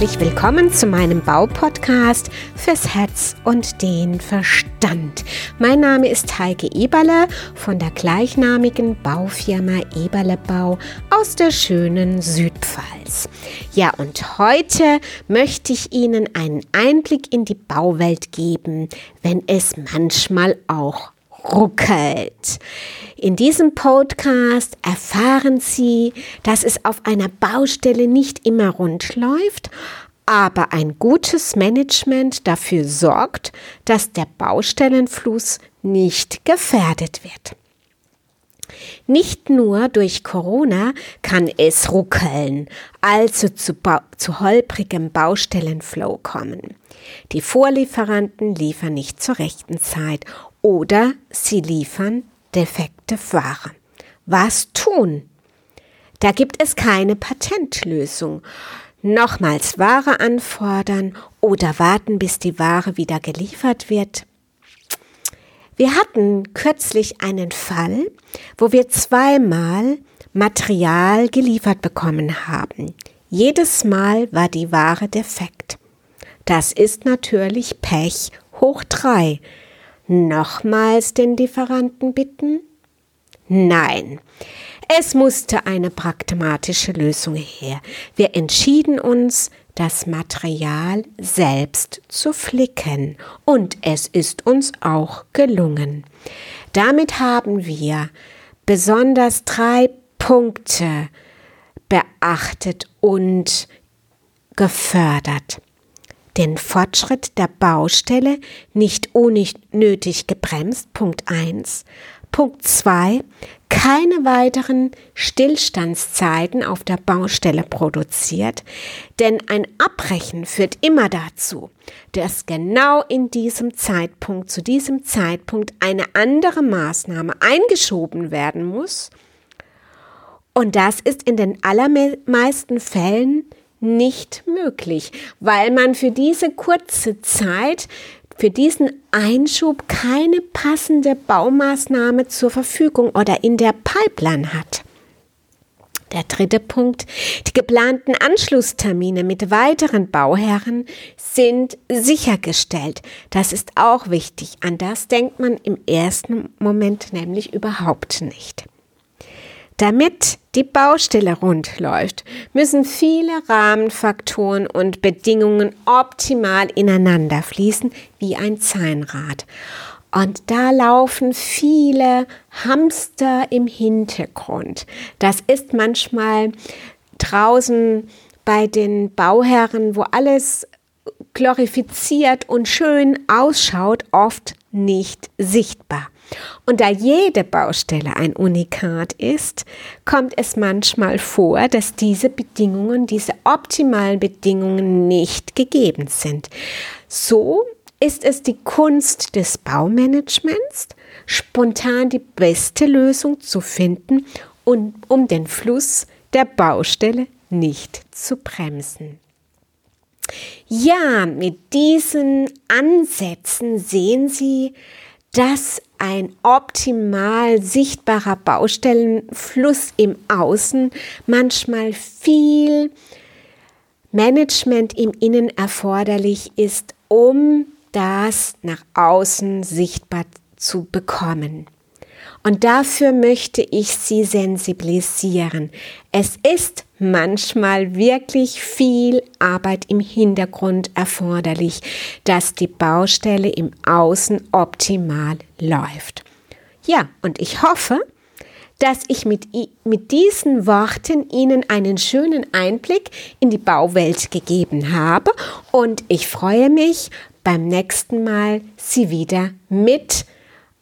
herzlich willkommen zu meinem Baupodcast fürs Herz und den Verstand. Mein Name ist Heike Eberle von der gleichnamigen Baufirma Eberle Bau aus der schönen Südpfalz. Ja, und heute möchte ich Ihnen einen Einblick in die Bauwelt geben, wenn es manchmal auch ruckelt. In diesem Podcast erfahren Sie, dass es auf einer Baustelle nicht immer rund läuft, aber ein gutes Management dafür sorgt, dass der Baustellenfluss nicht gefährdet wird. Nicht nur durch Corona kann es ruckeln, also zu, ba zu holprigem Baustellenflow kommen. Die Vorlieferanten liefern nicht zur rechten Zeit oder sie liefern defekte Ware. Was tun? Da gibt es keine Patentlösung. Nochmals Ware anfordern oder warten, bis die Ware wieder geliefert wird. Wir hatten kürzlich einen Fall, wo wir zweimal Material geliefert bekommen haben. Jedes Mal war die Ware defekt. Das ist natürlich Pech hoch drei nochmals den Lieferanten bitten? Nein, es musste eine pragmatische Lösung her. Wir entschieden uns, das Material selbst zu flicken und es ist uns auch gelungen. Damit haben wir besonders drei Punkte beachtet und gefördert den Fortschritt der Baustelle nicht unnötig gebremst. Punkt 1. Punkt 2. Keine weiteren Stillstandszeiten auf der Baustelle produziert, denn ein Abbrechen führt immer dazu, dass genau in diesem Zeitpunkt, zu diesem Zeitpunkt eine andere Maßnahme eingeschoben werden muss. Und das ist in den allermeisten Fällen nicht möglich, weil man für diese kurze Zeit, für diesen Einschub keine passende Baumaßnahme zur Verfügung oder in der Pipeline hat. Der dritte Punkt. Die geplanten Anschlusstermine mit weiteren Bauherren sind sichergestellt. Das ist auch wichtig. An das denkt man im ersten Moment nämlich überhaupt nicht. Damit die Baustelle rund läuft, müssen viele Rahmenfaktoren und Bedingungen optimal ineinander fließen wie ein Zahnrad. Und da laufen viele Hamster im Hintergrund. Das ist manchmal draußen bei den Bauherren, wo alles glorifiziert und schön ausschaut, oft nicht sichtbar. Und da jede Baustelle ein Unikat ist, kommt es manchmal vor, dass diese Bedingungen, diese optimalen Bedingungen nicht gegeben sind. So ist es die Kunst des Baumanagements, spontan die beste Lösung zu finden und um den Fluss der Baustelle nicht zu bremsen. Ja, mit diesen Ansätzen sehen Sie, dass ein optimal sichtbarer Baustellenfluss im Außen manchmal viel Management im Innen erforderlich ist, um das nach außen sichtbar zu bekommen. Und dafür möchte ich Sie sensibilisieren. Es ist manchmal wirklich viel Arbeit im Hintergrund erforderlich, dass die Baustelle im Außen optimal läuft. Ja, und ich hoffe, dass ich mit, mit diesen Worten Ihnen einen schönen Einblick in die Bauwelt gegeben habe und ich freue mich beim nächsten Mal Sie wieder mit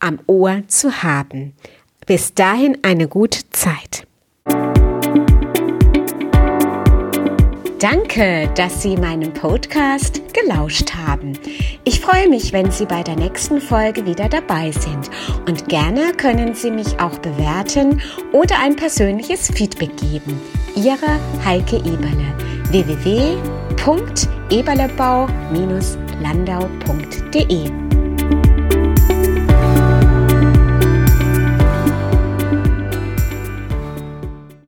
am Ohr zu haben. Bis dahin eine gute Zeit. Danke, dass Sie meinem Podcast gelauscht haben. Ich freue mich, wenn Sie bei der nächsten Folge wieder dabei sind. Und gerne können Sie mich auch bewerten oder ein persönliches Feedback geben. Ihre Heike Eberle www.eberlebau-landau.de